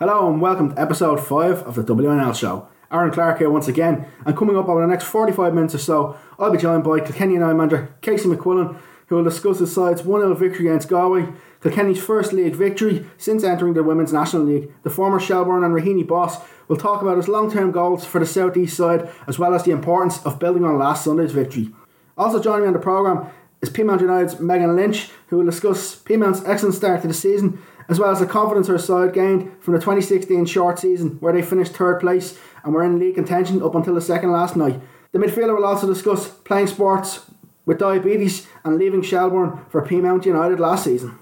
Hello and welcome to episode 5 of the WNL show. Aaron Clark here once again, and coming up over the next 45 minutes or so, I'll be joined by Kilkenny United manager Casey McQuillan, who will discuss his side's 1 0 victory against Galway, Kilkenny's first league victory since entering the Women's National League. The former Shelbourne and Raheny boss will talk about his long term goals for the South East side, as well as the importance of building on last Sunday's victory. Also joining me on the programme is Peamount United's Megan Lynch, who will discuss Peamount's excellent start to the season as well as the confidence her side gained from the 2016 short season, where they finished third place and were in league contention up until the second last night. The midfielder will also discuss playing sports with diabetes and leaving Shelbourne for Peamount United last season.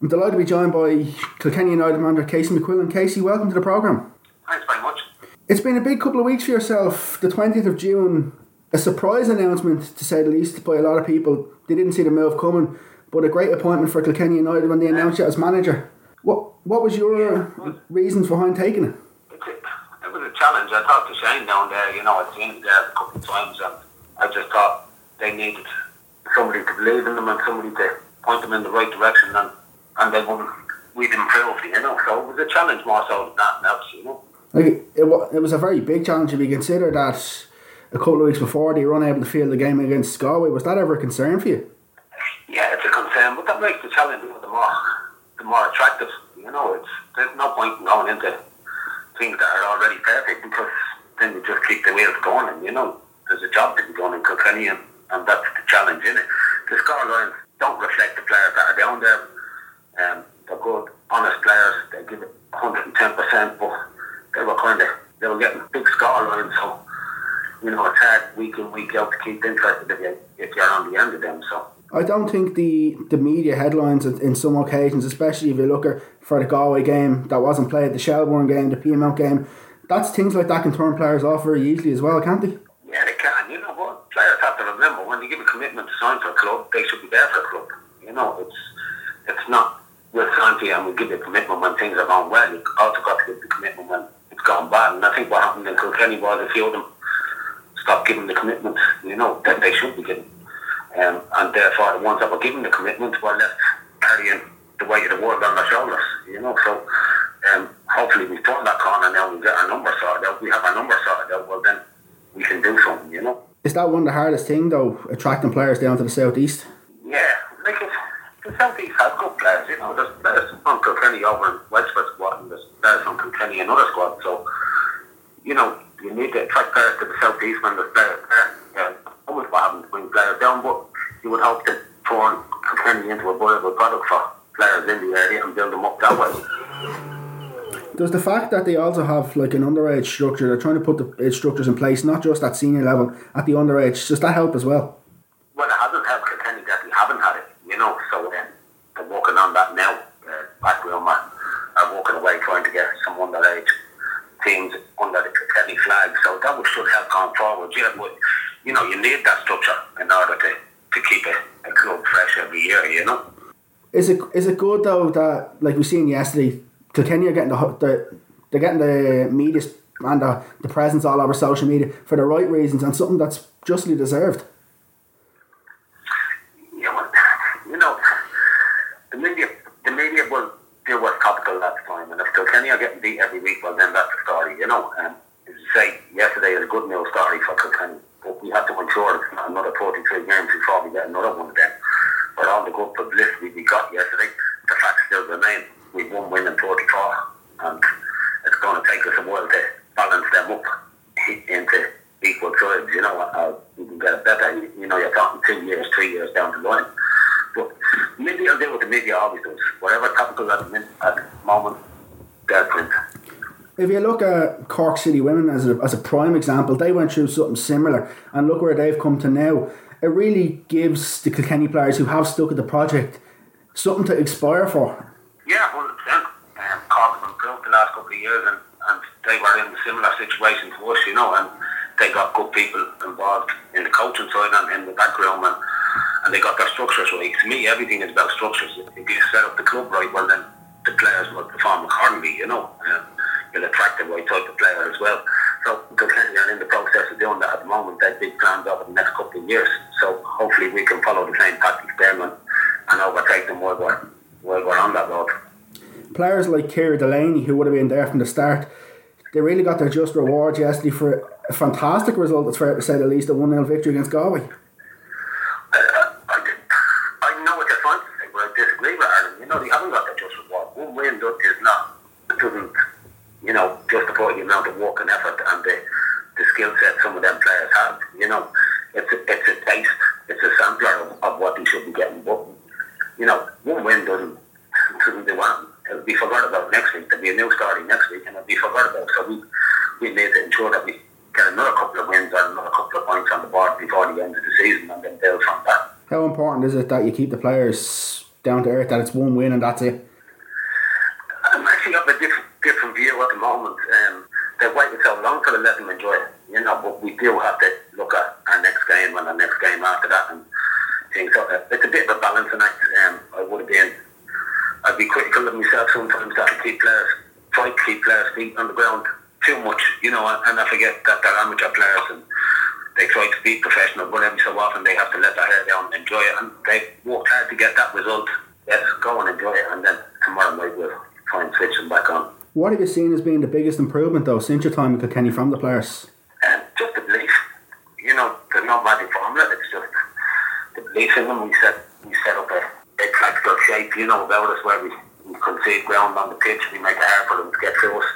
I'm delighted to be joined by Kilkenny United manager Casey McQuillan. Casey, welcome to the programme. Thanks very much. It's been a big couple of weeks for yourself. The 20th of June, a surprise announcement to say the least by a lot of people. They didn't see the move coming but a great appointment for Kilkenny United when they announced you as manager. What what was your yeah, reasons behind taking it? It was a challenge. I talked to Shane down there, you know, I'd seen him there a couple of times and I just thought they needed somebody to believe in them and somebody to point them in the right direction and, and they wouldn't we'd improve, you know. So it was a challenge more so than that now, you know. Like it, it was a very big challenge if you consider that a couple of weeks before they were unable to field the game against Galway. Was that ever a concern for you? Yeah, it's a concern, but that makes the challenge the more the more attractive. You know, it's there's no point in going into things that are already perfect because then you just keep the wheels going, and you know there's a job to be done in Kilkenny, and, and that's the challenge in it. The scorelines don't reflect the players that are down there. Um, they're good, honest players. They give it 110 percent, but they were kind of they were getting big scorelines, so you know it's hard week in week out to keep interested if you if you're on the end of them. So. I don't think the, the media headlines in some occasions, especially if you look at for the Galway game that wasn't played, the Shelbourne game, the Peamount game, that's things like that can turn players off very easily as well, can't they? Yeah, they can. You know what? Players have to remember when they give a commitment to sign for a club, they should be there for a club. You know, it's it's not sign to you and we give you a commitment when things are going well. You've also got to give the commitment when it's gone bad. And I think what happened in Kilkenny was a few of them stopped giving the commitment, you know, that they should be giving. Um, and therefore, the ones that were given the commitment were left carrying the weight of the world on their shoulders. You know, so um, hopefully we turn that corner now. We get our number sorted out. We have our number sorted out. Well, then we can do something. You know. Is that one of the hardest thing though, attracting players down to the southeast? Yeah, like it, the southeast has good players. You know, there's players from Kilkenny over in Wexford squad, and there's players from Kilkenny and other squads. So, you know, you need to attract players to the southeast when there's players there. Yeah, almost what happens to bring players down, but you would hope to turn Kilkenny into a viable product for players in the area and build them up that way. Does the fact that they also have like an underage structure, they're trying to put the structures in place, not just at senior level, at the underage, does that help as well? Well, it hasn't helped Kilkenny that we haven't had it, you know, so um, they're working on that now. Uh, backroom are, are working away trying to get some underage teams under the Kilkenny flag, so that should help going forward. Yeah, but you know, you need that structure in order to to keep a, a club fresh every year, you know. Is it is it good though that like we seen yesterday, Kilkenny are getting the, the they're getting the media and the, the presence all over social media for the right reasons and something that's justly deserved. You know, the media the media will do what's topical at the time, and if are getting beat every week, well then that's the story, you know. Um, as you say, yesterday is a good news story for Kilkenny but we have to ensure it's not another 43 games before we get another one again. But all the good publicity we got yesterday, the fact still remains. We won win in 44 and it's going to take us a while to balance them up into equal sides, you know, uh, we can get it better. You, know, you're talking two years, three years down the line. But media will do what the media always does. Whatever topical at at the moment, they're print if you look at Cork City Women as a, as a prime example, they went through something similar, and look where they've come to now. It really gives the Kilkenny players who have stuck at the project something to aspire for. Yeah, hundred percent. Um, Cork have improved the last couple of years, and, and they were in a similar situation to us, you know, and they got good people involved in the coaching side and in the background, and, and they got their structures right. To me, everything is about structures. If you set up the club right, well then the players will perform accordingly, you know. Um, will attract the right type of player as well. So Kilkenny are in the process of doing that at the moment. They have big plans over the next couple of years. So hopefully we can follow the same tactics there and, and overtake them while we're, while we're on that road. players like Kira Delaney, who would have been there from the start, they really got their just reward yesterday for a fantastic result, it's fair to say the least, a 1 0 victory against Galway. I, I, I know what you're trying to say, but I disagree with Ireland. You know, they haven't got their just reward. One win do- is not, it doesn't, you know, justify the amount of work and effort and the, the skill set some of them players have. You know, it's a, it's a taste, it's a sampler of, of what they should be getting. But, you know, one win doesn't, doesn't do anything. It'll be forgot about next week. There'll be a new starting next week and it'll be forgot about. So we, we need to ensure that we get another couple of wins and another couple of points on the board before the end of the season and then build from that. How important is it that you keep the players down to earth, that it's one win and that's it? I'm actually of a different, different view at the moment. Um, they've waited so long to let them enjoy it, you know, but we do have to look at our next game and our next game after that and things that. It's a bit of a balancing act. Um, I would have been, I'd be critical of myself sometimes that I keep players, try to keep players' feet on the ground too much, you know, and, and I forget that they're amateur players and they try to be professional, but every so often they have to let their hair down and enjoy it. And they worked hard to get that result. Yes, go and enjoy it, and then tomorrow night we'll try and switch them back on. What have you seen as being the biggest improvement, though, since your time in Kilkenny from the players? And just the belief, you know, there's no magic formula. It's just the belief in them. We set we set up a, a practical shape, you know, about us where we, we concede ground on the pitch. We make it hard for them to get through us,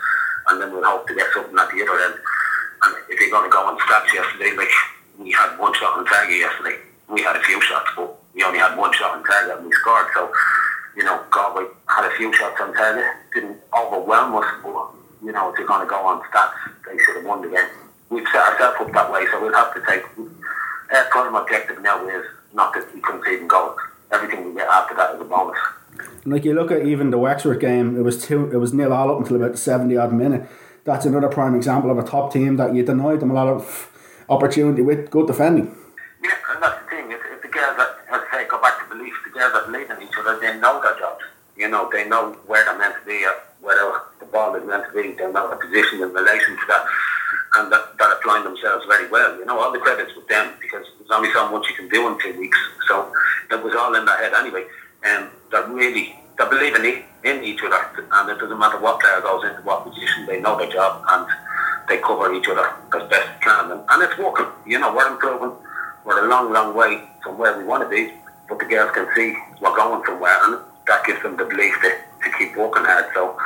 and then we'll hope to get something at the other end. And if you're going to go on scratch yesterday, like we had one shot on target yesterday. We had a few shots, but we only had one shot on target and we scored. So, you know, Galway had a few shots on target. Didn't overwhelm us, but, you know, if you're going to go on stats, they should have won the game. We've set ourselves up that way, so we'll have to take... Our prime objective now is not to be conceding goals. Everything we get after that is a bonus. Like you look at even the Wexford game, it was two, it was nil all up until about the seventy odd minute. That's another prime example of a top team that you denied them a lot of opportunity with good defending. Yeah, and that's the thing. If, if the girls that, as I say, go back to belief, the girls that believe in each other, they know their jobs. You know, they know where they're meant to be, uh, where the ball is meant to be. They know the position in relation to that, and that, that applying themselves very well. You know, all the credits with them because there's only so much you can do in two weeks. So it was all in their head anyway. And um, they're really they believe in, e- in each other, and it doesn't matter what player goes into what position. They know their job and they cover each other as best they can, and, and it's working. You know, we're improving. We're a long, long way from where we want to be, but the girls can see we're going somewhere, and that gives them the belief to, to keep working hard. So,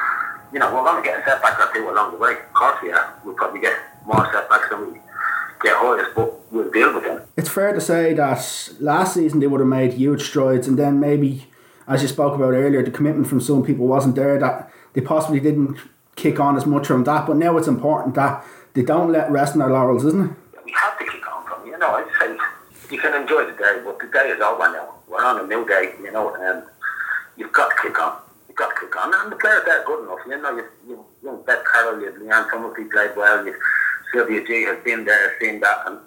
you know, we're going to get a setback or two along the way. Of course we are. We'll probably get more setbacks than we get highest, but we'll deal with them. It's fair to say that last season they would have made huge strides, and then maybe, as you spoke about earlier, the commitment from some people wasn't there. That they possibly didn't kick on as much from that. But now it's important that they don't let rest on their laurels, isn't it? We have to kick on from. You know, I'd say you can enjoy the day, but the day is over now. We're on a new day. You know, and you've got to kick on. You've got to kick on, and the players are good enough. You know, you you you Bet Carroll, you Leanne played well. You Sylvia G has been there, seen that, and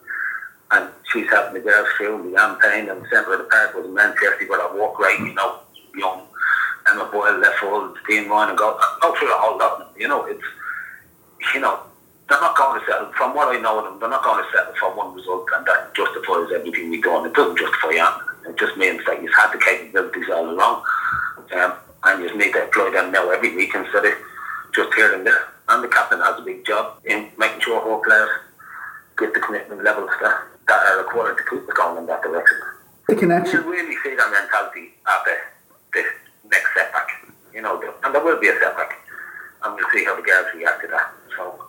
and she's helping the girls through. Leanne Payne and the centre of the park was immense yesterday, but I walk right, you know, young Emma Boyle left full, Dean Ryan and go go through the whole lot. You know, it's you know they're not going to settle. From what I know of them, they're not going to settle for one result, and that justifies everything we've done. It doesn't justify anything. It just means that you've had the capabilities all along, um, and you need to employ them now every week instead of just here and there. And the captain has a big job in making sure all players get the commitment levels that, that are required to keep us going in that direction. The connection. We'll really see that mentality after this next setback, you know, and there will be a setback, and we'll see how the girls react to that. So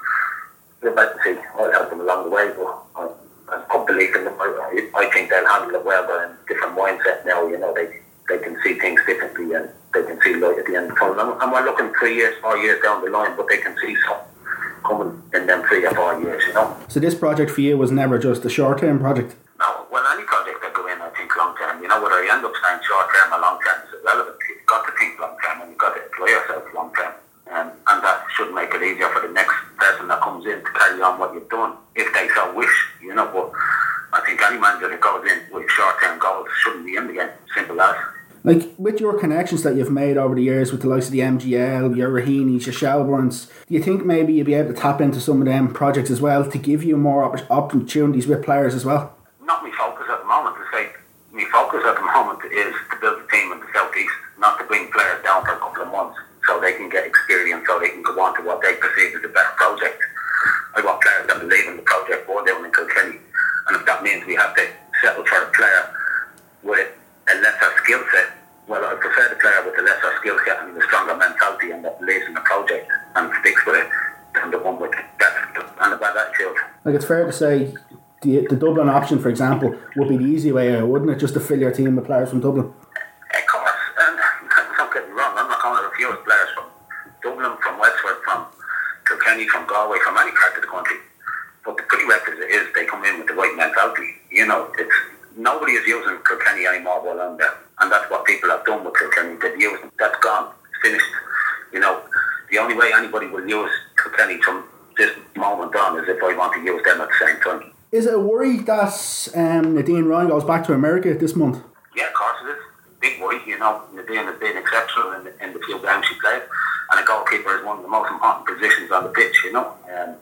we'll see. I'll help them along the way, but I, I've got belief in them. I, I think they'll handle it well. They're in a different mindset now. You know, they they can see things differently and they can see light at the end of the tunnel. And we're looking three years, four years down the line, but they can see some coming in them three or four years. You know. So this project for you was never just a short term project. No, well, any project that go in, I think long term. You know, whether you end up saying short term or long term is irrelevant. You've got to think long term and you've got to employ yourself long term. Um, and that should make it easier for the next person that comes in to carry on what you've done, if they so wish, you know. But I think any manager that goes in with short term goals shouldn't be in the game. Simple as. Like with your connections that you've made over the years with the likes of the MGL, your Rahenys, your Shelbournes, do you think maybe you'd be able to tap into some of them projects as well to give you more opp- opportunities with players as well? Not my focus at the moment. To say my focus at the moment is to build a team in the southeast, not to bring players down for a couple of months. So they can get experience, so they can go on to what they perceive as the best project. I want players that believe in the project we're doing in Kilkenny, and if that means we have to settle for a player with a lesser skill set, well, I prefer the player with the lesser skill set and the stronger mentality and that believes in the project and sticks with it than the one with that and the bad attitude. Like it's fair to say, the, the Dublin option, for example, would be the easy way out, wouldn't it? Just to fill your team with players from Dublin. Of course, and don't get me wrong, I'm not going to refuse players from Dublin, from Wexford, from Kilkenny, from Galway, from any part of the country. But the prerequisite is they come in with the right mentality. You know, it's nobody is using Kilkenny anymore while I'm there. And that's what people have done with Kilkenny. They've used it. That's gone. It's finished. You know, the only way anybody will use Kilkenny from this moment on is if I want to use them at the same time. Is it a worry that um, Nadine Ryan goes back to America this month? Yeah, of course it is. Big worry, you know. Nadine has been exceptional in the, in the few games she played. And a goalkeeper is one of the most important positions on the pitch, you know. Um,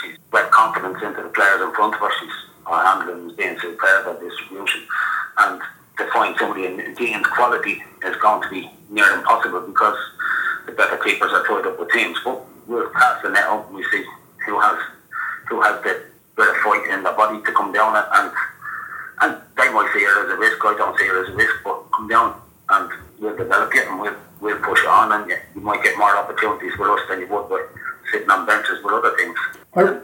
she's bred confidence into the players in front of her. She's her handling is being superb at distribution. And to find somebody in Nadine's quality is going to be near impossible because the better keepers are tied up with teams. But we'll pass the net up and we see who has who has the bit of fight in the body to come down and and they might see it as a risk. I don't see it as a risk, but come down and we'll develop it and we'll we'll push on and you might get more opportunities with us than you would with sitting on benches with other things. I,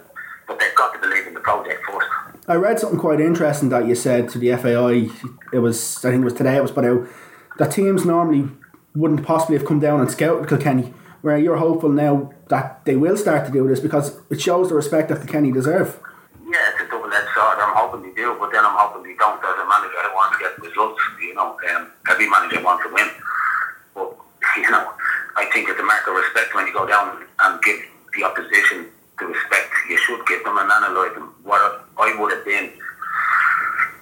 but they've got to believe in the project first. I read something quite interesting that you said to the FAI. It was I think it was today. It was put out that teams normally wouldn't possibly have come down and scouted Kilkenny. Where you're hopeful now that they will start to do this because it shows the respect that Kilkenny deserve. Yeah, it's a double-edged sword. I'm hoping they do, but then I'm hoping they don't. As a manager, I want to get results. You know, um, every manager wants to win, you know, I think it's a mark of respect when you go down and give the opposition the respect you should give them and analyse them. What I would have been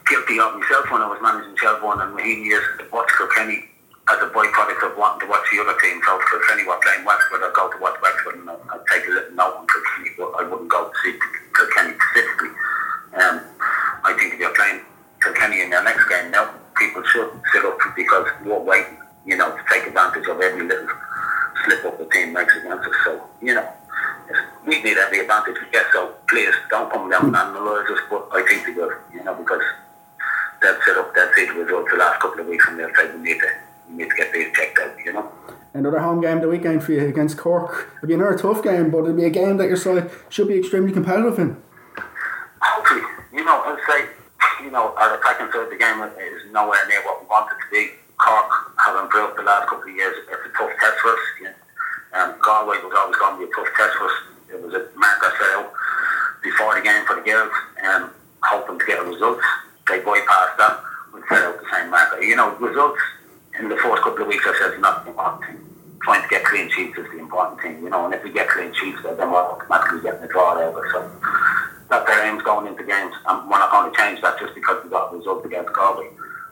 guilty of myself when I was managing Shelbourne and Raheny years to watch Kilkenny as a byproduct of wanting to watch the other team. So if Kilkenny were playing Wexford, I'd go to watch Wexford and I'd take a little note on Kilkenny, but I wouldn't go to see Kilkenny specifically. Um, I think if you're playing Kilkenny in your next game now, people should sit up because we're waiting, you know, to take advantage of every little slip up the team makes against us. So, you know, we need every advantage we get. So please don't come down and analyse us, but I think they will, you know, because they've set up, seen the results the last couple of weeks and they'll say we need to, we need to get these checked out, you know. Another home game the weekend for you against Cork. It'll be another tough game, but it'll be a game that your side should be extremely competitive in. Hopefully, you know, I'd say, you know, our attacking side of the game is nowhere near what we want it to be. Cork have improved the last couple of years. It's a tough test for us. You know. um, Galway was always going to be a tough test for us. It was a marker out before the game for the girls, um, hoping to get a result. They bypassed that and set out the same marker. You know, results in the first couple of weeks, I said, not the important thing. Trying to get clean sheets is the important thing, you know, and if we get clean sheets, then we're automatically getting a draw it. So that's our aims going into games, and we're not going to change that just because we got a result against Galway.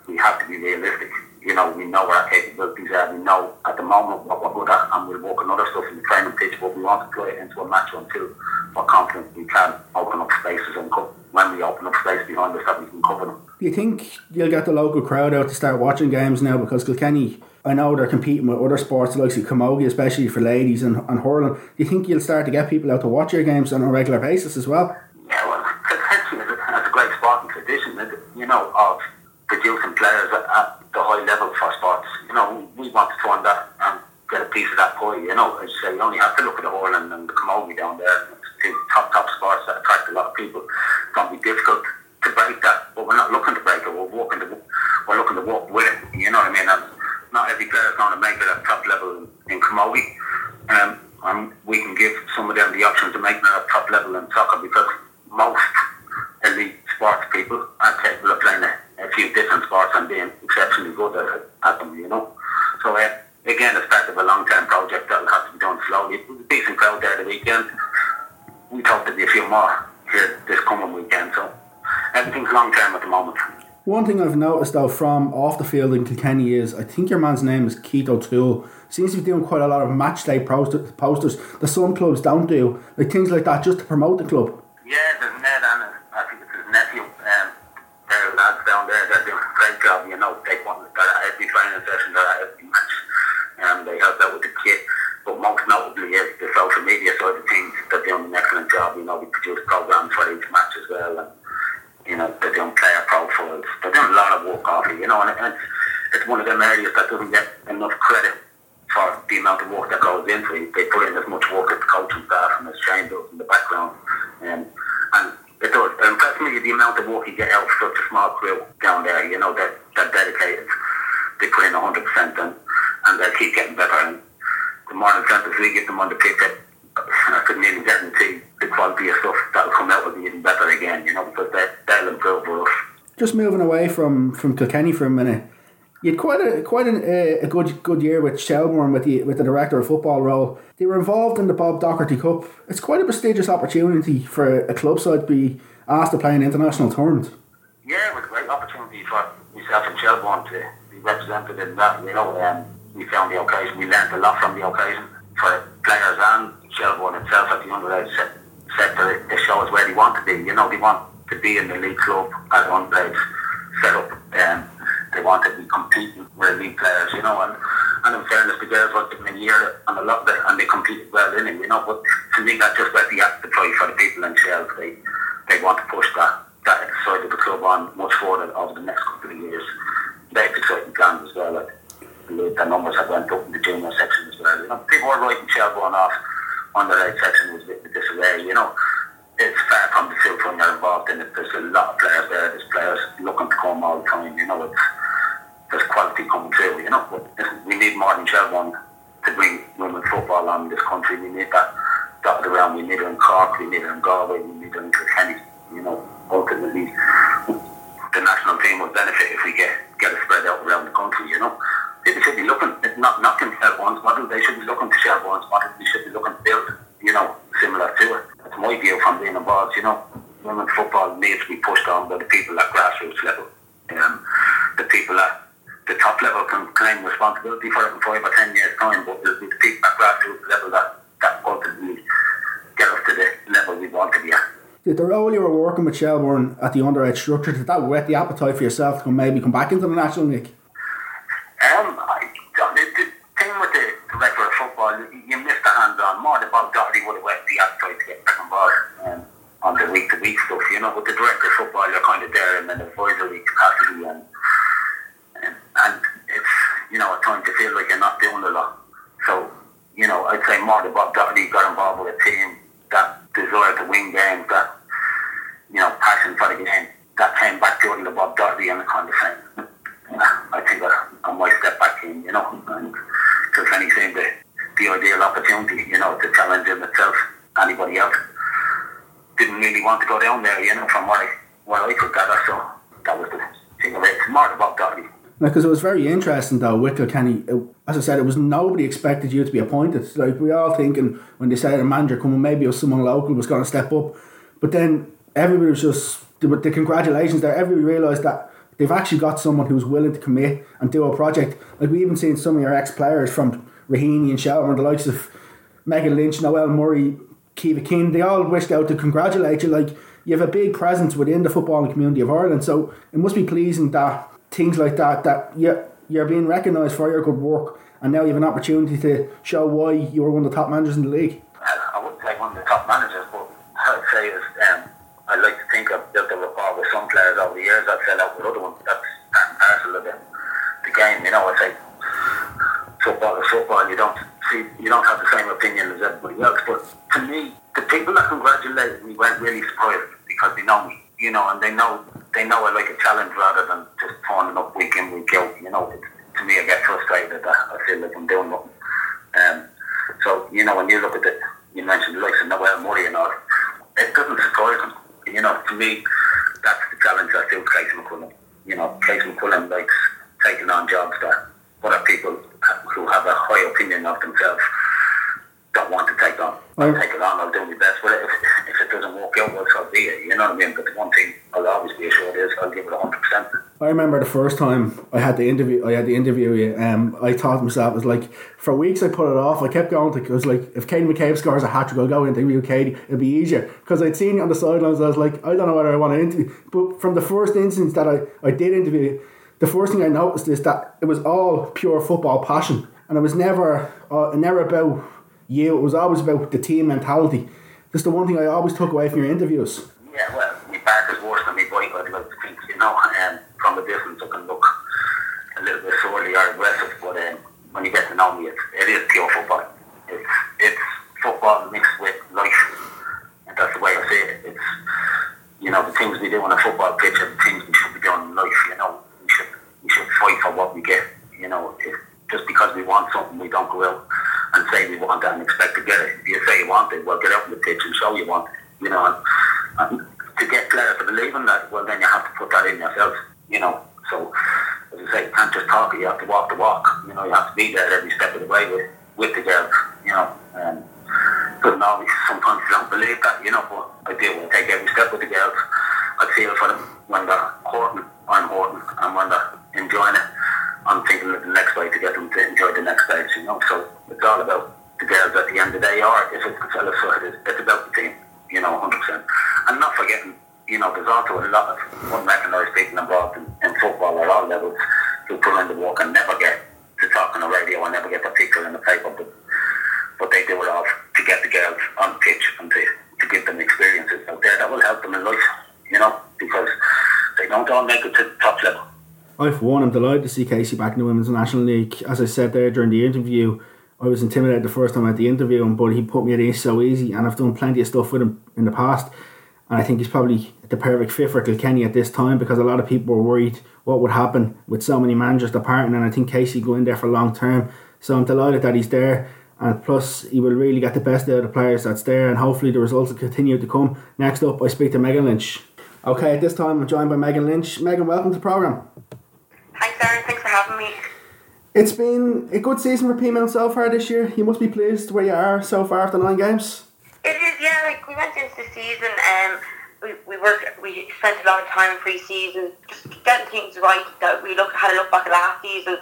We have to be realistic. You know, we know what our capabilities are. We know at the moment what we're good at, and we'll work on other stuff in the training pitch. But we want to play it into a match until we're confident we can open up spaces and co- when we open up space behind us that we can cover them. Do you think you'll get the local crowd out to start watching games now? Because Kilkenny, I know they're competing with other sports like camogie, especially for ladies and, and hurling. Do you think you'll start to get people out to watch your games on a regular basis as well? Yeah, well, Kilkenny is a, a great sporting tradition, you know, of producing players at, at the high level for sports. You know, we, want to turn that and get a piece of that pie. You know, as you say, you only have to look at the hurling and the camogie down there. It's top top sports that attract a lot of people. It's going to be difficult to break that, but we're not looking to break it. We're working to we're looking to walk with it. You know what I mean? And not every player is going to make it at top level in, in camogie. Um, and we can give some of them the option to make it at top level in soccer because most elite sports people are capable of playing a, a few different sports and being exceptionally good at, at them, you know. So uh, again, it's part of a long-term project that will have to be done slowly. It was a decent crowd there the weekend. We hope there'll be a few more here this coming weekend. So everything's long-term at the moment. One thing I've noticed though from off the field in Kilkenny is I think your man's name is Keith O'Toole. Seems to be doing quite a lot of match day posters. The some clubs don't do like things like that just to promote the club. Yeah, there's Ned and his, I think it's his nephew. Um, there are lads down there that do a great job. You know, they want that at every training session, that at every match. Um, they help out with the kit. social media side of things, they're doing an excellent job. You know, we produce programs for each match as well, and you know, they're doing player profiles. They're doing a lot of work off it, you know, and, and it's one of them areas that doesn't get enough credit for the amount of work that goes into it. They put in as much work as the coaching staff and as trained in the background. Um, and it does. It impresses me the amount of work you get out of such a small crew down there, you know, that, that dedicated. They put in 100% and, and they keep getting better. And the more incentives we give them on the pitch, I could nearly guarantee the quality of stuff that will come out will be even better again, you know, because they, they'll improve for us. Just moving away from, from Kilkenny for a minute, you had quite a quite an, uh, a good good year with Shelbourne with the with the director of football role. They were involved in the Bob Docherty Cup. It's quite a prestigious opportunity for a club side to be asked to play in international tournament. Yeah, it was a great opportunity for myself and Shelbourne to be represented in that. You know, um, we found the occasion. We learned a lot from the occasion for players and Shelbourne itself at the underage sector. It shows where they want to be. You know, they want to be in the league club at underage set up. Um, they want to be competing with elite players, you know, and, and in fairness, the girls were given a year and a lot of it, and they competed well in it, you know, but to me that just whet the appetite for the people in Shell. They, they want to push that, that side of the club on much further over the next couple of years. They have exciting plans as well. Like, the numbers have went up in the junior section as well. You know, people were writing Shelbourne off on the right section was a bit disarray, you know it's far from the truth when you're involved in it. There's a lot of players there. There's players looking to come all the time. You know, it's there's quality coming through, you know. But we need more than Shelbourne to bring women's football on in this country. We need that dotted around. We need it in Cork, we need it in Galway, we need it in Kilkenny. You know, ultimately, the national team will benefit if we get, get it spread out around the country, you know. People should be looking, not, not in Shelbourne's model, they should be looking to Shelbourne's model. We should be looking to build, you know, similar to it. That's my view from being involved, you know. Women's football needs to be pushed on by the people at grassroots level. Um, the people at the top level can claim responsibility for it in five or ten years' time, but there's the people at grassroots level that, that ultimately get us to the level we want to be at. Did the role you were working with Shelbourne at the underage structure, did that whet the appetite for yourself to maybe come back into the National League? Um, I, the, the thing with the director of football, you missed the hands-on. More the Bob Doherty would have whet the appetite to get back involved um, on the week-to-week stuff, you know. With the director of football, you're kind of there in an advisory capacity and and it's you know at times you feel like you're not doing a lot. So you know I'd say more the Bob Doherty got involved with a team that desire to win games, that you know passion for the game, that came back during the Bob Doherty and the kind of thing. I think I, I might step back in, you know, and just anything the the ideal opportunity, you know, to challenge in itself. Anybody else didn't really want to go down there, you know, from what I what I could gather. So that was the thing of it. It's more about Doherty because it was very interesting though with Kilkenny. As I said, it was nobody expected you to be appointed. Like we all thinking when they said a manager coming, maybe it was someone local was going to step up, but then everybody was just the, the congratulations there. Everybody realised that they've actually got someone who's willing to commit and do a project. Like we even seen some of your ex players from Raheny and Shelbourne, the likes of Megan Lynch, Noelle Murray, Kiva Keane, they all wished out to congratulate you. Like you have a big presence within the footballing community of Ireland, so it must be pleasing that things like that that you're, you're being recognised for your good work and now you have an opportunity to show why you were one of the top managers in the league. I wouldn't say one of the top managers, but I'd say is um, I like to think I've built a rapport with some players over the years. I've fell out with other ones. That's part and parcel of the, the game. You know, I say football is football. You don't see, you don't have the same opinion as everybody else. But to me, the people that congratulated me weren't really surprised because they know me. You know, and they know they know I like a challenge rather than just turning up week in, week out. You know, to me, I get frustrated that I feel like I'm doing nothing. Um, so, you know, when you look at it, you mentioned the likes of Noelle Murray and all, it doesn't surprise them. You know, to me, that's the challenge I feel Casey McQuillan. You know, Casey McQuillan likes taking on jobs that other people who have a high opinion of themselves don't want to take on. I'll take it on, I'll do my best but If, if it doesn't work out, well, so be it. You know what I mean? But the one thing I'll always be assured is I'll give it 100%. I remember the first time I had the interview. I had the interview you. Um, I thought to myself, it was like for weeks I put it off. I kept going to. It was like if Katie McCabe scores a hat trick, I'll go interview Katie. It'd be easier because I'd seen you on the sidelines. I was like, I don't know whether I want to interview. But from the first instance that I I did interview, the first thing I noticed is that it was all pure football passion, and it was never uh, never about you. It was always about the team mentality. That's the one thing I always took away from your interviews. Yeah, well, my back is worse than my bike, I'd like to think, you know, and from a distance I can look a little bit surly or aggressive, but um, when you get to know me, it's, it is pure football. It's, it's football mixed with life, and that's the way I see it. It's, you know, the things we do on a football pitch and the things we should be doing in life, you know, we should, we should fight for what we get, you know, if, just because we want something, we don't go out and say we want that and expect to get it. If you say you want it, well, get out on the pitch and show you want it, you know, and, and to get players to believe in that, well, then you have to put that in yourself, you know, so, as I say, you can't just talk it, you have to walk the walk, you know, you have to be there every step of the way with, with the girls, you know, um, doesn't always, sometimes you don't believe that, you know, but I do, I take every step with the girls, I feel for them when they're hurting, I'm hurting, and when they're enjoying it, I'm thinking of the next way to get them to enjoy the next stage, you know. So it's all about the girls at the end of the day, or if it's the fellas, so it is, it's about the team, you know, 100%. And not forgetting, you know, there's also a lot of unrecognised people involved in, in football at all levels who put in the work and never get to talk on the radio and never get the picture in the paper, but but they do it all to get the girls on pitch and to, to give them experiences out there that will help them in life, you know, because they don't all make it to the top level. I, for one, am delighted to see Casey back in the Women's National League. As I said there during the interview, I was intimidated the first time had the interview him, but he put me at ease so easy, and I've done plenty of stuff with him in the past. And I think he's probably the perfect fit for Kilkenny at this time because a lot of people were worried what would happen with so many managers departing, and I think Casey going there for long term. So I'm delighted that he's there, and plus he will really get the best out of the players that's there, and hopefully the results will continue to come. Next up, I speak to Megan Lynch. Okay, at this time I'm joined by Megan Lynch. Megan, welcome to the program. Thanks, Aaron. Thanks for having me. It's been a good season for Peamount so far this year. You must be pleased where you are so far after nine games. It is, yeah. Like we went into the season, um, we we worked, we spent a lot of time in pre-season just getting things right. That we look had a look back at last season,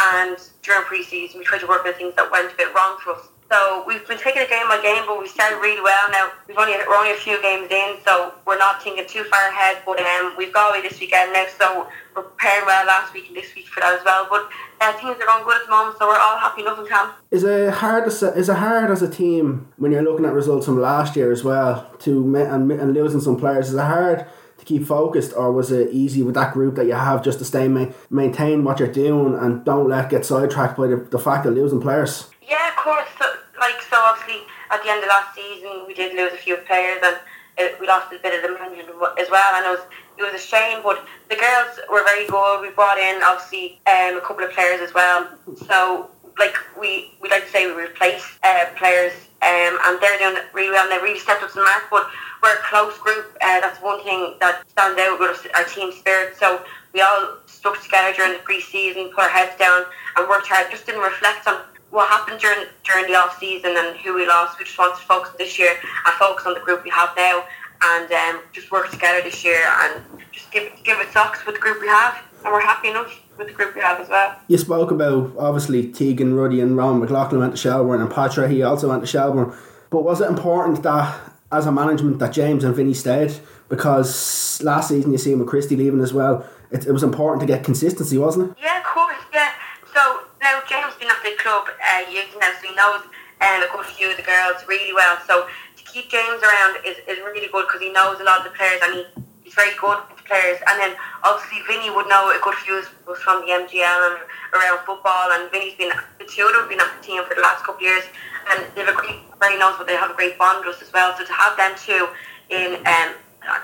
and during pre-season we tried to work on things that went a bit wrong for us. So we've been taking it game by game, but we started really well. Now we've only we're only a few games in, so we're not thinking too far ahead. But um, we've got away this weekend now, so we're preparing well last week and this week for that as well. But uh, things are going good at the moment, so we're all happy. Nothing can. Is it hard? As a, is it hard as a team when you're looking at results from last year as well to and, and losing some players? Is it hard to keep focused, or was it easy with that group that you have just to stay ma- maintain what you're doing and don't let get sidetracked by the, the fact of losing players? Yeah, of course. So, like so, obviously at the end of last season we did lose a few players and it, we lost a bit of the management as well. And it was it was a shame, but the girls were very good. We brought in obviously um, a couple of players as well. So like we we like to say we replace uh, players um, and they're doing really well and they really stepped up to the mark. But we're a close group. Uh, that's one thing that stands out with us, our team spirit. So we all stuck together during the pre-season, put our heads down and worked hard. Just didn't reflect on what happened during during the off season and who we lost. We just wanted to focus this year and focus on the group we have now and um, just work together this year and just give it give it socks with the group we have. And we're happy enough with the group we have as well. You spoke about obviously Tegan, Ruddy, and Ron McLaughlin went to Shelbourne, and Patra he also went to Shelbourne. But was it important that as a management that James and Vinny stayed? Because last season you see him with Christy leaving as well. It, it was important to get consistency, wasn't it? Yeah, of course. Yeah. So now James been at the club uh, years now, so he knows um, a good few of the girls really well. So to keep James around is, is really good because he knows a lot of the players and he, he's very good with the players. And then obviously Vinny would know a good few was from the MGL and around football. And Vinny's been the two of them have been at the team for the last couple of years, and they've a great, very knows what they have a great bond with us as well. So to have them two in um,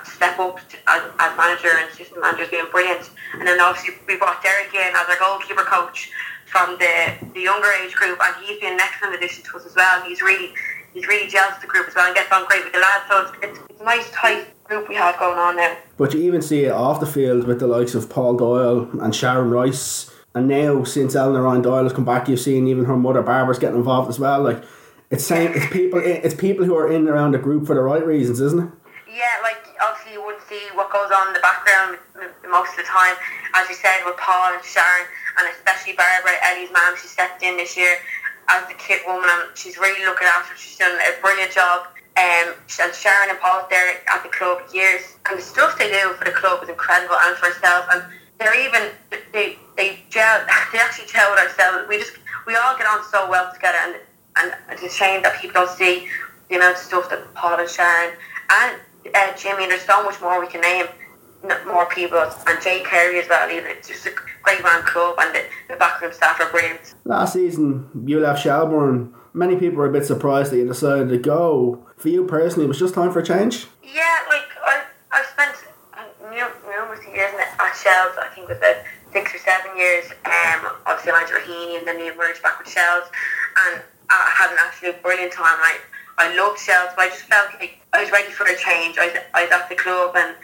step up to, as, as manager and assistant manager has been brilliant. And then obviously we brought Derek in as our goalkeeper coach from the, the younger age group, and he's been an excellent addition to us as well. He's really he's really gels the group as well and gets on great with the lads. So it's, it's, it's a nice tight group we have going on now. But you even see it off the field with the likes of Paul Doyle and Sharon Rice. And now, since Eleanor Ryan Doyle has come back, you've seen even her mother Barbara's getting involved as well. Like it's saying, it's people, it's people who are in and around the group for the right reasons, isn't it? Yeah, like obviously you wouldn't see what goes on in the background most of the time. As you said, with Paul and Sharon, and especially Barbara, Ellie's mom, she stepped in this year as the kit woman, and she's really looking after. She's done a brilliant job. Um, and Sharon and Paul there at the club years, and the stuff they do for the club is incredible, and for ourselves. And they're even they they gel. They actually with ourselves. We just we all get on so well together, and and it's a shame that people don't see the amount of stuff that Paul and Sharon and uh, Jimmy, and there's so much more we can name, more people, and Jay Carey as well. Even it's just a great round club, and the, the backroom staff are brilliant. Last season, you left Shelbourne. Many people were a bit surprised that you decided to go. For you personally, it was just time for a change. Yeah, like I, I've spent uh, numerous years in- at Shells. I think it was about six or seven years. Um, obviously I went to and then we emerged back with Shells, and I had an absolute brilliant time. I I loved Shells, but I just felt like I was ready for a change. I was, I was at the club and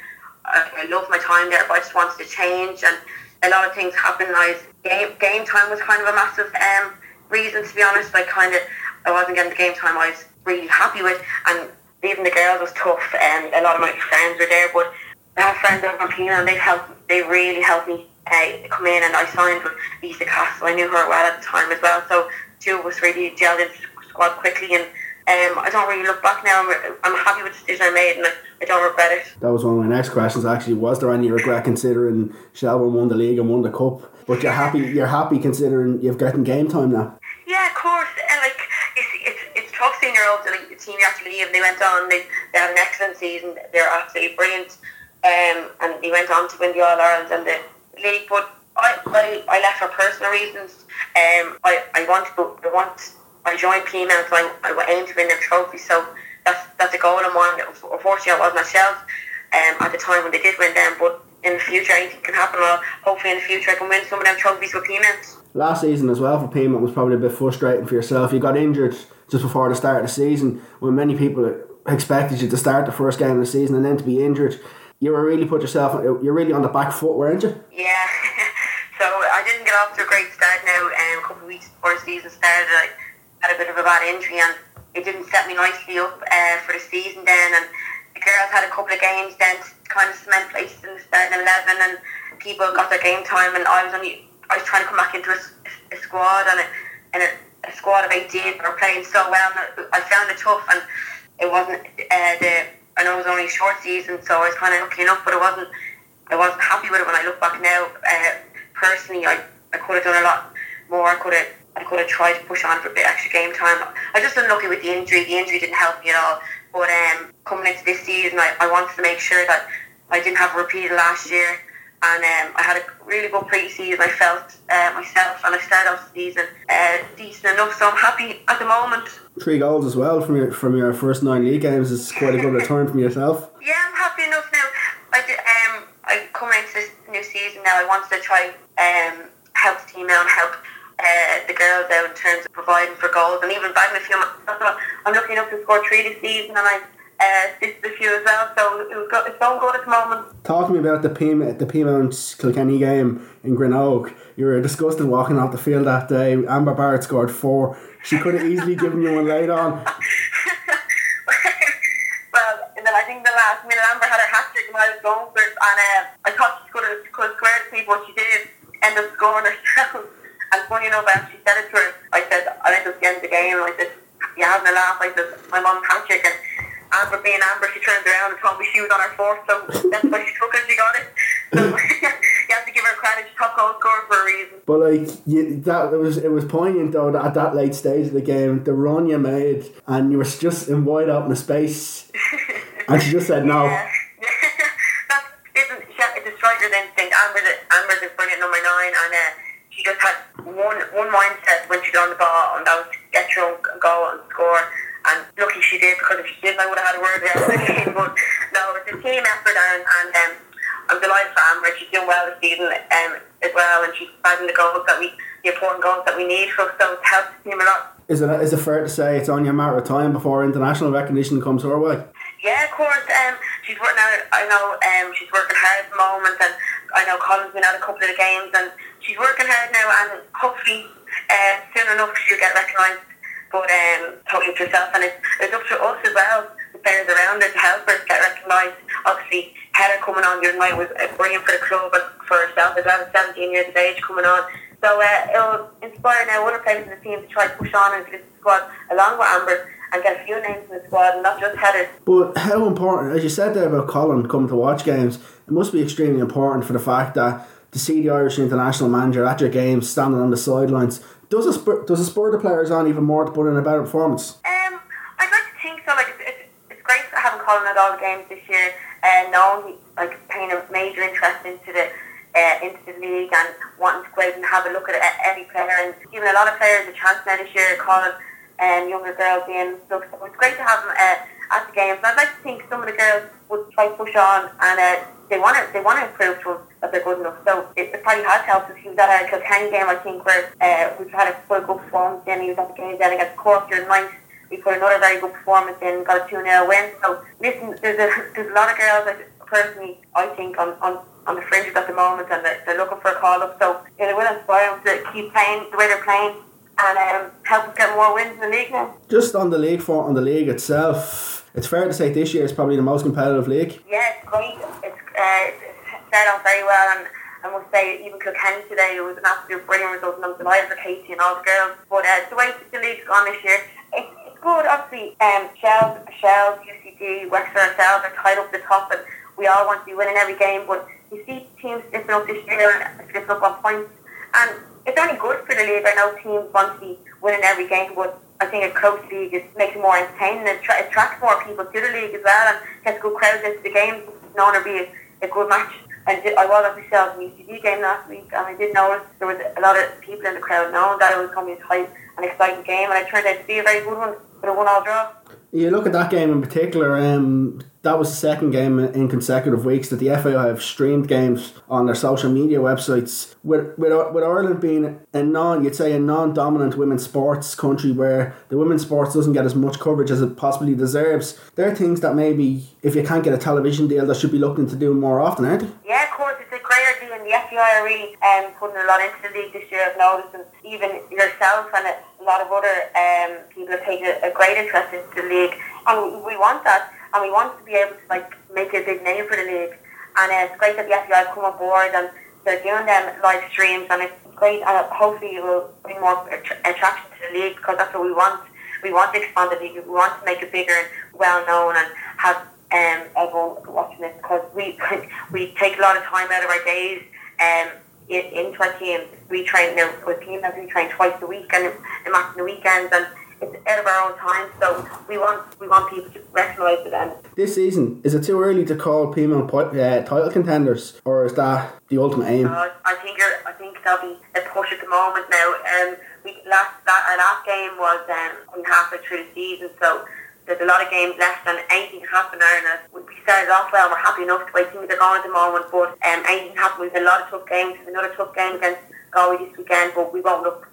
I, I loved my time there, but I just wanted to change. And a lot of things happened. I was, game game time was kind of a massive um, reason, to be honest. I kind of I wasn't getting the game time I was really happy with, and even the girls was tough. And a lot of my friends were there, but I have friends over in Pina, and they helped. They really helped me uh, come in, and I signed with Lisa Castle. I knew her well at the time as well, so two of us really gelled into the squad quickly and. Um, I don't really look back now. I'm, I'm happy with the decision I made, and I, don't regret it. That was one of my next questions. Actually, was there any regret considering Shelbourne won the league and won the cup? But you're happy. You're happy considering you've gotten game time now. Yeah, of course. And like, it's it's, it's tough seeing your old like, the team you actually leave. They went on. They, they had an excellent season. They're absolutely brilliant. Um, and they went on to win the All Ireland and the league. But I, I, I left for personal reasons. Um, I, I want to I want I joined Peamount, so I, I aim to win their trophy. So that's that's a goal of mine. Unfortunately, I wasn't at Shells um, at the time when they did win them. But in the future, anything can happen. Or hopefully, in the future, I can win some of them trophies with Peamount. Last season as well for Peamount was probably a bit frustrating for yourself. You got injured just before the start of the season when many people expected you to start the first game of the season and then to be injured. You were really put yourself. You're really on the back foot, weren't you? Yeah. so I didn't get off to a great start now. Um, a couple of weeks before the season started, I had a bit of a bad injury and it didn't set me nicely up uh, for the season then. And the girls had a couple of games then to kind of cement places in the starting eleven, and people got their game time, and I was only I was trying to come back into a, a squad and a, and a, a squad of eighteen that were playing so well. I found it tough, and it wasn't uh, the I know it was only a short season, so I was kind of looking enough, but it wasn't. I wasn't happy with it when I look back now. Uh, personally, I, I could have done a lot more. I could have I could have tried to push on for a bit extra game time. I just unlucky with the injury. The injury didn't help me at all. But um, coming into this season, I, I wanted to make sure that I didn't have a repeat of last year. And um, I had a really good pre-season, I felt uh, myself, and I started off the season uh, decent enough. So I'm happy at the moment. Three goals as well from your from your first nine league games is quite a good return from yourself. Yeah, I'm happy enough now. I did, um, I coming into this new season now. I wanted to try um help the team out and help uh, the girls out in terms of providing for goals and even bagging a few. I'm looking up to score three this season, and I uh, assisted a few as well. So it was go- it's going good at the moment. Talk to me about the Peamount, the Peamount Kilkenny game in Greenogue. You were disgusted walking off the field that day. Amber Barrett scored four. She could have easily given you one later on. well, and then I think the last minute Amber had her hat trick and I was going for it, and uh, I thought she could have squared me, but she did end up scoring herself. And funny enough, when she said it to her, I said, I think it's the end of the game. And I said, you having a laugh? I said, my mum hat trick. And Amber being Amber, she turned around and told me she was on her fourth, so that's why she took it. She got it. So you have to give her credit. Top goal scorer for a reason. But like you, that, it was it was poignant though that at that late stage of the game, the run you made, and you were just in wide open space, and she just said no. Yeah. That's isn't she, it's a striker's instinct. Amber's a, Amber's a brilliant number nine, and uh, she just had one one mindset when she got on the ball, and that to get goal and score. And lucky she did because if she didn't, I would have had a word with her. but no, it's a team effort, and, and um, I'm delighted for Amber. She's doing well this season um, as well, and she's finding the goals that we, the important goals that we need for us. So it helps the team a lot. Is it is it fair to say it's only a matter of time before international recognition comes her way? Yeah, of course. Um, she's working out. I know. Um, she's working hard at the moment, and I know Colin's been at a couple of the games, and she's working hard now. And hopefully, uh, soon enough, she'll get recognised. But um, totally to herself, and it's, it's up to us as well, the players around her, to help her get recognised. Obviously, Heather coming on the other night was brilliant for the club and for herself as well. At 17 years of age, coming on. So uh, it'll inspire now other players in the team to try to push on into this squad along with Amber and get a few names in the squad, and not just Heather. But how important, as you said there about Colin coming to watch games, it must be extremely important for the fact that to see the Irish international manager at your games, standing on the sidelines, Does it spur, does it spur the players on even more to put in a better performance? Um, I'd like to think so. Like it's, it's, great having Colin at all the games this year, and knowing he, like paying a major interest into the uh, into the league and wanting to go out and have a look at every player and giving a lot of players a chance now this year. Colin and younger girls in. So it's great to have them uh, at the games. I'd like to think some of the girls would try to push on and uh, they want to they want to improve to that they're good enough. So it, it probably has helped us. He was at a Kilkenny game, I think, where uh, we've had a full good performance. Then he was at the game then against Cork during night. We put another very good performance in, got a 2 0 win. So listen, there's a there's a lot of girls like, personally I think on, on on the fringes at the moment and they're, they're looking for a call up. So it will inspire them to keep playing the way they're playing and um, help us get more wins in the league now. Just on the league for on the league itself, it's fair to say this year is probably the most competitive league. Yeah, it's great. It's, uh, started off very well and I must say even Kilkenny today it was an absolute brilliant result and I'm delighted for Casey and all the girls. But uh, the way the league's gone this year, it's, it's good obviously. Um, Shells, Shells, UCD, Wexford ourselves are tied up the top and we all want to be winning every game but you see teams slipping up this year and slipping up on points and it's only good for the league. I know teams want to be winning every game, but I think a close league is makes it more entertaining and tra- attracts more people to the league as well and gets good crowds into the game. Knowing it'll be a, a good match. And I was at the UCD game last week and I did notice there was a lot of people in the crowd knowing that it was going to be a tight and exciting game and it turned out to be a very good one for a one all draw. You look at that game in particular, um, that was the second game in consecutive weeks that the FAI have streamed games on their social media websites. With, with, with Ireland being a non, you'd say a non-dominant women's sports country where the women's sports doesn't get as much coverage as it possibly deserves. There are things that maybe if you can't get a television deal, that should be looking to do more often, aren't they? Yeah, of course, it's a great idea, and the FAI are really um, putting a lot into the league this year. I've noticed, and even yourself and a lot of other um, people have taken a great interest into the league, and we want that and we want to be able to like make a big name for the league. And uh, it's great that the FAI have come board and they're doing them live streams, and it's great. And hopefully, it will bring more attraction to the league because that's what we want. We want to expand the league. We want to make it bigger and well known and have um, everyone watching it because we we take a lot of time out of our days um, in, into our team. We train now with teams we train twice a week and, match the weekends and it's out of our own time, so we want we want people to recognise it. And this season, is it too early to call Peamount uh, title contenders, or is that the ultimate aim? Uh, I think you're, I think there'll be a push at the moment now. Um, we last that our last game was um halfway through the season, so there's a lot of games left and anything can happen Ireland. We started off well we're happy enough to way things are going at the moment but um, anything can happen. We've a lot of tough games. We've another tough game against Galway this weekend but we won't look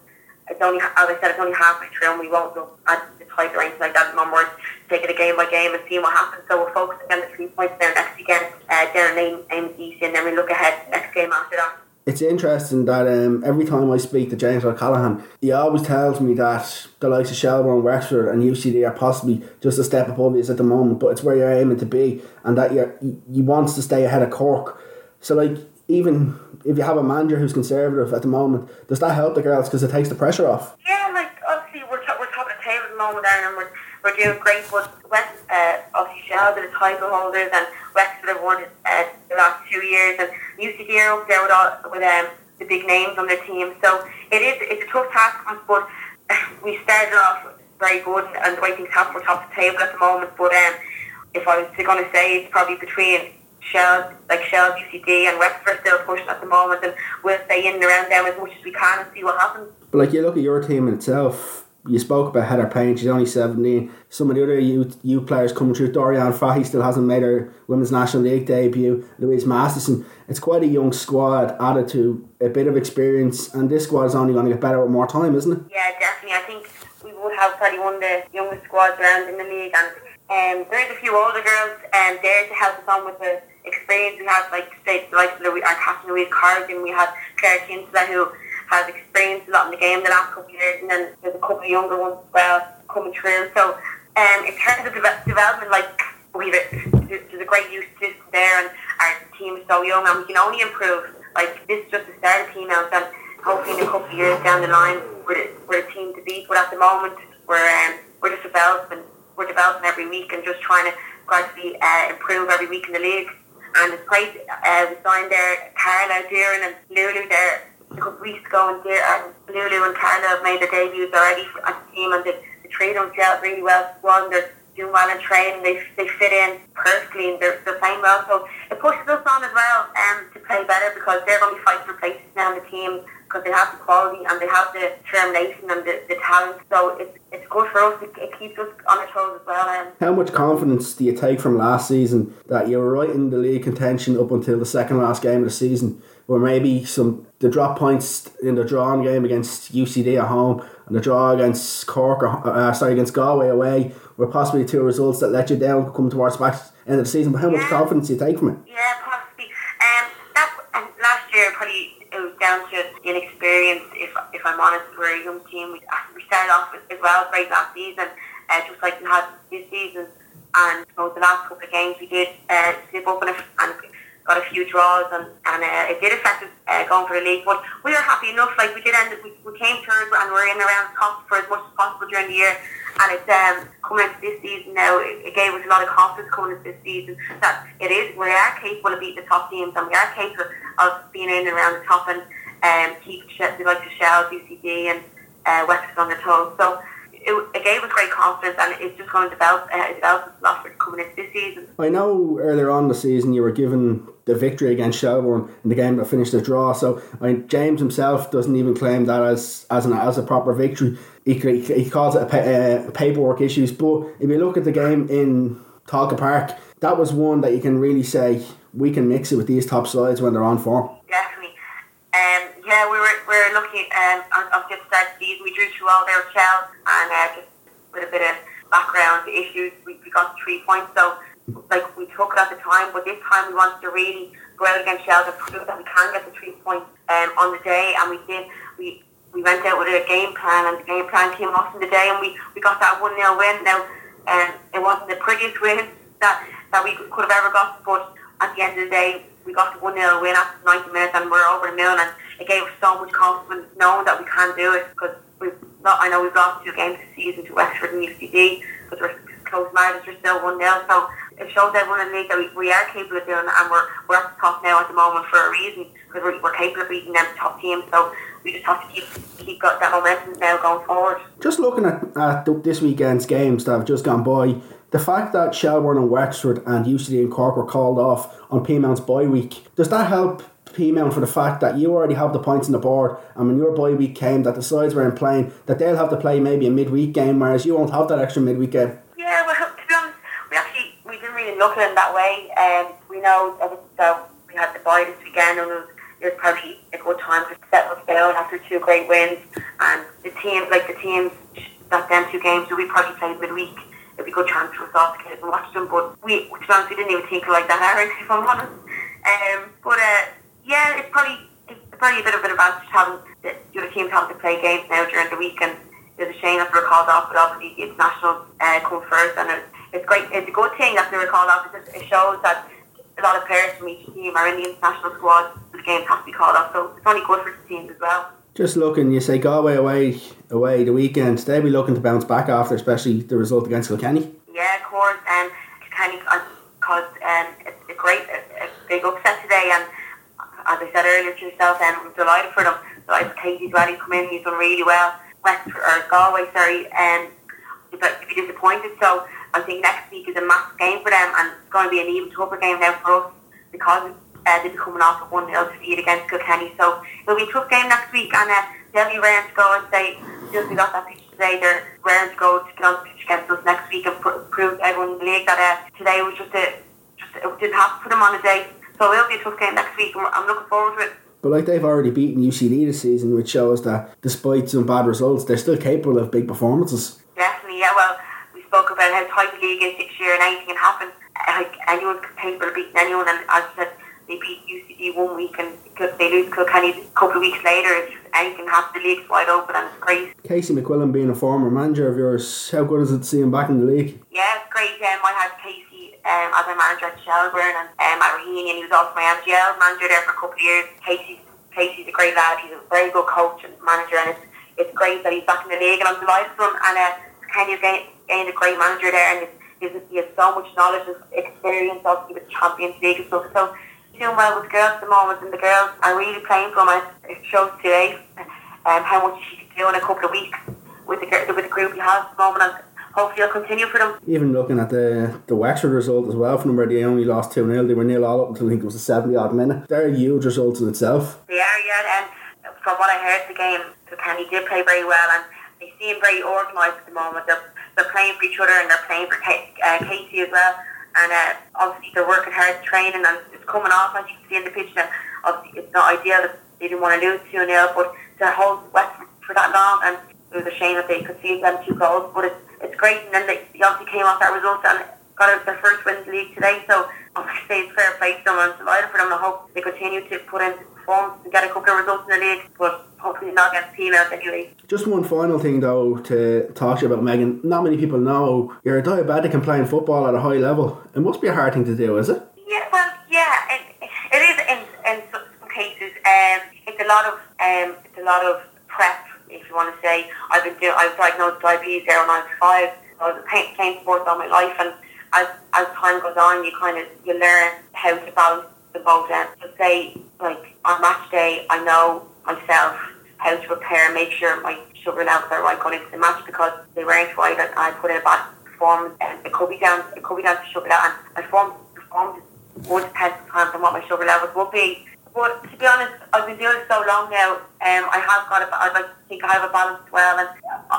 it's only, as I said, it's only halfway through and we won't look at the title or anything like that. No more taking it game by game and seeing what happens. So we're focusing on the three points there next weekend uh, down in Eamonn Deacy and then we look ahead next game after that. It's interesting that um, every time I speak to James O'Callaghan, he always tells me that the likes of Shelbourne, Wexford, and UCD are possibly just a step above you at the moment, but it's where you're aiming to be, and that you're, you want to stay ahead of Cork. So, like, even if you have a manager who's conservative at the moment, does that help the girls because it takes the pressure off? Yeah, like obviously we're, t- we're top of the table at the moment and we're, we're doing great, but West, uh, obviously Shell are the title holders and Wexford have won uh, the last two years and UCD are up there with, all, with um, the big names on their team. So it is it's a tough task but we started off very good and the way things happen, we're top of the table at the moment. But um, if I was going to say, it's probably between Shells, like Shells, UCD and Wexford still pushing at the moment and we'll stay in and around them as much as we can and see what happens. But like you look at your team in itself, you spoke about Heather Payne, she's only 17. Some of the other youth, youth players coming through, Dorian Fahy still hasn't made her Women's National League debut, Louise Masterson. It's quite a young squad added to a bit of experience, and this squad is only going to get better with more time, isn't it? Yeah, definitely. I think we would have probably one of the youngest squads around in the league, and um, there's a few older girls um, there to help us on with the experience. We have like say like Louis, our captain Louise Corrigan, we have Claire Kinsella who has experienced a lot in the game the last couple of years, and then there's a couple of younger ones as well coming through. So um, in terms of de- development, like we've there's a great youth system there, and our team is so young, and we can only improve. Like this is just the start of females, and hopefully in a couple of years down the line, we're, we're a team to beat. But at the moment, we're um, we're just developing, we're developing every week, and just trying to gradually uh, improve every week in the league and it's great. Uh, we signed there Carla Deering and Lulu there a couple of weeks ago, and, there, and Lulu and Carla have made their debuts already on the team, and the, the three don't gel really well. One, they're doing well in training, they, they fit in perfectly, and they're, they're playing well. So it pushes us on as well um, to play better because they're going to be fighting for places now in the team because they have the quality and they have the determination and the, the talent. So it's, it's good for us. It, it keeps us on our toes as well. Um, How much confidence do you take from last season that you were right in the league contention up until the second last game of the season, where maybe some the drop points in the drawn game against UCD at home and the draw against Cork, or, uh, sorry, against Galway away, were possibly two results that let you down come towards the back end of the season. But how much confidence do you take from it? Yeah, possibly. Um, that and last year probably it was down to the inexperience. If if I'm honest, we're a young team. We, we started off as well great last season, uh, just like we had this season. And know, the last couple of games we did uh, slip up and, and got a few draws, and, and uh, it did affect us uh, going for the league. But we were happy enough. Like we did end, we, we came third, and we're in around the top for as much as possible during the year. And it's um, coming into this season now. It, it gave us a lot of confidence coming into this season that it is we are capable of beating the top teams, and we are capable of being in and around the top and um, keep the likes of Shell, UCD, and uh, Wexford on their toes. So it, it gave us great confidence, and it's just going to develop uh, develop a lot for coming into this season. I know earlier on in the season you were given the victory against Shelbourne in the game that finished the draw. So I mean, James himself doesn't even claim that as as an as a proper victory. He, he, he calls it a pa- uh, paperwork issues. But if you look at the game in Tolka Park, that was one that you can really say we can mix it with these top sides when they're on form. Definitely. Um, yeah, we were we were lucky um, on, on the start. We drew through all their shells and uh, just with a bit of background issues, we, we got three points. So, like, we took it at the time, but this time we wanted to really go out against shells and prove that we can get the three points um, on the day, and we did. We we went out with a game plan, and the game plan came off in the day, and we, we got that 1 0 win. Now, um, it wasn't the prettiest win that, that we could have ever got, but at the end of the day, we got the 1 0 win after 90 minutes, and we're over the moon, and it gave us so much confidence knowing that we can do it, because we've I know we've lost two games this season to Wexford and UCD, but we're close margins, we're still 1 0, so it shows everyone in the league that we, we are capable of doing it, and we're, we're at the top now at the moment for a reason, because we're, we're capable of beating them top teams, so we just have to keep keep got that momentum now going forward. Just looking at, at this weekend's games that have just gone by, the fact that Shelbourne and Wexford and UCD and Cork were called off on Peamount's bye week, does that help Peamount for the fact that you already have the points on the board and when your bye week came that the sides weren't playing, that they'll have to play maybe a midweek game whereas you won't have that extra midweek game? Yeah, well, to be honest, we actually we didn't really look at it that way. Um, we know that we had the bye this weekend, and it was, it was probably a good time to settle down after two great wins. And the team, like the teams that them two games, we probably played midweek. It'd be a good chance for us all to get and watch them. But we, to be honest, we didn't even think like that, Aaron, if I'm honest. Um, but uh, yeah, it's probably it's probably a bit of an advantage having the, the other teams having to play games now during the week and it's a shame that they were called off, but obviously the internationals uh, come first, and it, it's great. It's a good thing that they were called off because it shows that a lot of players from each team are in the international squad. The games have to be called off, so it's only good for the teams as well. Just looking, you say Galway away away the weekend, they'll be looking to bounce back after, especially the result against Kilkenny. Yeah, of course. Um, Kilkenny uh, caused um, a, a great, a, a big upset today, and as I said earlier to yourself, um, I'm delighted for them. Delighted for ready to come in. He's done really well. West or Galway, sorry, um, but to be disappointed. So I think next week is a massive game for them, and it's going to be an even tougher game now for us because uh, they'll be coming off a one 0 defeat against Kilkenny. So it'll be a tough game next week, and uh, they'll be raring to go and say, since we got that pitch today, they're raring to go to get on the pitch against us next week and pr- prove to everyone in the league that uh, today was just a just it didn't to put them on a day. So it'll be a tough game next week, and I'm looking forward to it. But like they've already beaten UCD this season, which shows that despite some bad results, they're still capable of big performances. Definitely, yeah. Well, we spoke about how tight the league is this year, and anything can happen. Like anyone's capable of beating anyone, and as I said, they beat UCD one week, and could- they lose Kilkenny a couple of weeks later. It's just anything can happen. The league's wide open, and it's great. Casey McQuillan being a former manager of yours, how good is it to see him back in the league? Yeah, it's great. Um, I had Casey um, as my manager at Shelbourne and um, at Raheny, and he was also my MGL manager there for a couple of years. Casey's Casey's a great lad. He's a very good coach and manager, and it's it's great that he's back in the league, and I'm delighted for him. And uh, Kenny's gained, gained a great manager there, and he's, he's, he has so much knowledge and experience, obviously with the Champions League and stuff. So he's doing well with girls at the moment, and the girls are really playing from it. It shows today um, how much she can do in a couple of weeks with the with the group he has at the moment. And hopefully, it'll continue for them. Even looking at the the Wexford result as well, from where they only lost 2 0, they were nil all up until I think it was the 70 odd minute. They're a huge result in itself. They are, yeah, and from what I heard, the game, Kilkenny did play very well, and they seem very organised at the moment. They're, they're playing for each other, and they're playing for K- uh, Casey as well. And uh, obviously, they're working hard training, and it's coming off, as you can see in the pitch. Now, obviously, it's not ideal that they didn't want to lose 2 0, but to hold Wexford for that long, and it was a shame that they could see them two goals, but it's, it's great. And then they, they obviously came off that result and got out their first win in the league today, so obviously it's fair play to them and delighted for them. I hope they continue to put in performance and get a couple of results in the league, but hopefully not against females anyway. Just one final thing though to talk to you about Megan. Not many people know you're a diabetic and playing football at a high level. It must be a hard thing to do, is it? Yeah, well, yeah, it, it is in, in some cases. Um, it's a lot of um, it's a lot of prep, if you want to say. I've been doing. I was diagnosed with diabetes there when I was five. I was playing, sports all my life, and as as time goes on, you kind of you learn how to balance the both ends. So say like on match day, I know myself how to prepare, make sure my sugar levels are right going into the match because they weren't right, and I put in a bad performance. And it could be down, it could be down to sugar and my performance performance would depend on what my sugar levels would be. But to be honest, I've been doing it so long now. Um, I have got a, I like to think I have a balance well, and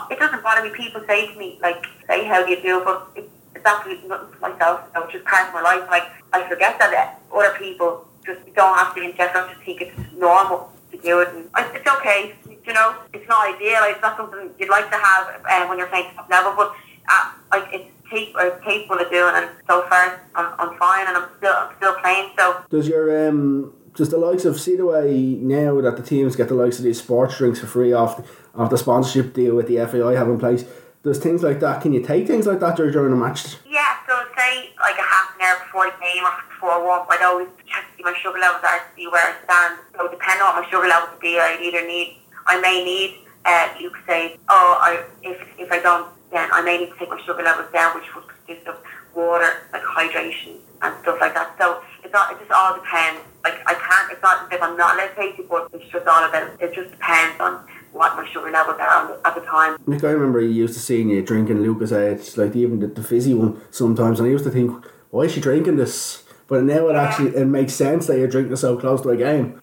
it doesn't bother me. People say to me like, "Say how do you do?" But it, it's absolutely nothing for myself. It's just part of my life. Like I forget that other people just don't have to ingest. I just think it's normal to do it, and it's okay. You know, it's not ideal. It's not something you'd like to have um, when you're playing top level, but uh, like it's cap- uh, capable of doing, and so far I'm, I'm fine, and I'm still I'm still playing. So Does your um does the likes of see the way now that the teams get the likes of these sports drinks for free off off the sponsorship deal with the FAI have in place? Does things like that? Can you take things like that during a match? Yeah, so say like a half an hour before the game or before a warm, I'd always check my sugar levels are to see where I stand. So depending on what my sugar levels would be, I'd either need, I may need, uh, say, oh, I, if, if I don't, then I may need to take my sugar levels down, which would consist of water, like hydration and stuff like that. So not, it just all depends. Like I can't, it's not as if I'm not allowed to take it, but it's just all about, it just depends on what my sugar levels are at the time. Nick, I remember you used to seeing you drinking Lucozade, like even the, the fizzy one sometimes, and I used to think, why is she drinking this? But now it actually it makes sense that you're drinking so close to a game.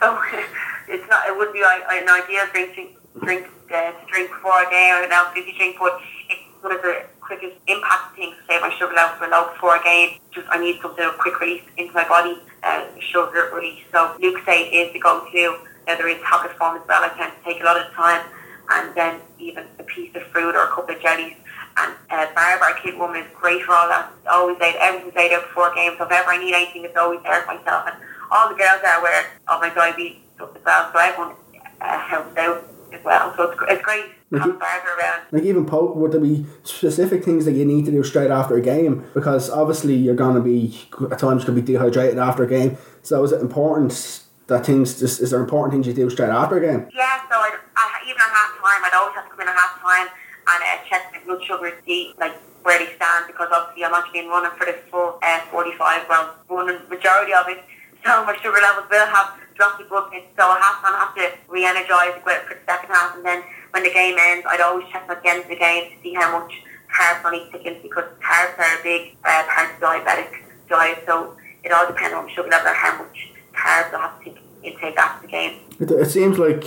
so it's not. It wouldn't be like an ideal drink to drink uh, to drink before a game or an fizzy drink, but it's one of the quickest impact things. Say my sugar levels were low before a game. Just I need something of quick release into my body, uh, sugar release. So Lucozade is the go-to. Now there is tablet form as well. I tend to take a lot of time, and then even a piece of fruit or a couple of jellies. And uh, our kid woman, is great for all that. Always laid, everything's laid out before games. So if ever I need anything, it's always there for myself. And all the girls are aware of my diabetes as well. So everyone uh, helps out as well. So it's, it's great to have Barbara around. Like even po- would there be specific things that you need to do straight after a game? Because obviously you're gonna be at times could be dehydrated after a game. So is it important that things just is there important things you do straight after a game? Yeah, so I'd, I, even at half time, I'd always have to come in at half time and uh, check my blood sugar see like where they stand because obviously I'm actually been running for the full uh, 45, well, running majority of it. So my sugar levels will have dropped a good. So I have, I have to re-energise for the second half and then when the game ends, I'd always check at the end of the game to see how much carbs I need to take in because carbs are a big uh, part of the diabetic diet. So it all depends on sugar level and how much carbs I have to take, intake after the game. It, it seems like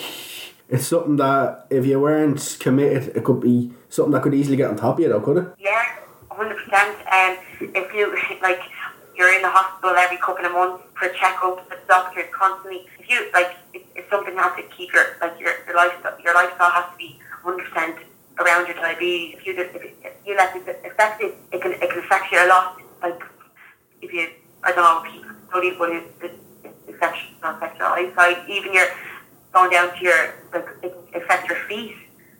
it's something that if you weren't committed, it could be something that could easily get on top of you, though, could it? Yeah, hundred percent. And if you like, you're in the hospital every couple of months for checkups with doctors constantly. If you like, it, it's something you have to keep your like your your lifestyle. Your lifestyle has to be hundred percent around your diabetes. If you just if, you let it affect it, it can it can affect you a lot. Like if you, I don't know, people study, but it, it, it affects affect your eyesight. Even your going down to your like it affects your feet,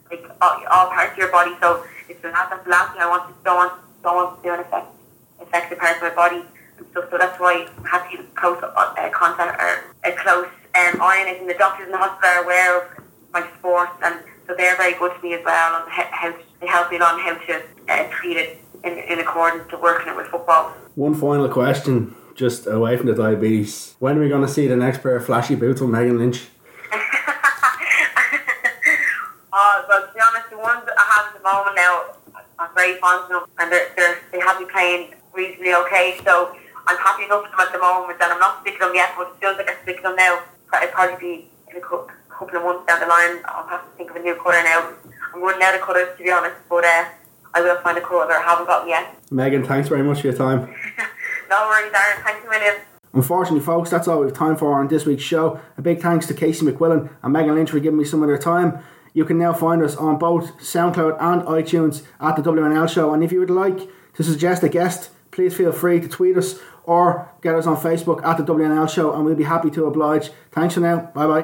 like all, all parts of your body. So it's the last that's the last thing I want to don't want don't want to do an affect affect the parts of my body stuff. So that's why I have to keep close uh, contact or a close um, eye on it. And the doctors in the hospital are aware of my sports, and so they're very good to me as well on how, they help me on how to uh, treat it in, in accordance to working it with football. One final question just away from the diabetes. When are we going to see the next pair of flashy boots from Megan Lynch? oh, well, to be honest, the ones I have at the moment now, I'm very fond of them, and they're, they're, they have me playing reasonably okay. So I'm happy enough with them at the moment, and I'm not sticking them yet, but it feels like I'm sticking them now. It'll probably be in a couple of months down the line. I'll have to think of a new colour now. I'm running out of colours, to be honest, but uh, I will find a colour that I haven't got yet. Megan, thanks very much for your time. no worries, Aaron. Thanks a million. Unfortunately, folks, that's all we have time for on this week's show. A big thanks to Casey McQuillan and Megan Lynch for giving me some of their time. You can now find us on both SoundCloud and iTunes at the WNL Show. And if you would like to suggest a guest, please feel free to tweet us or get us on Facebook at the WNL Show, and we'll be happy to oblige. Thanks for now. Bye bye.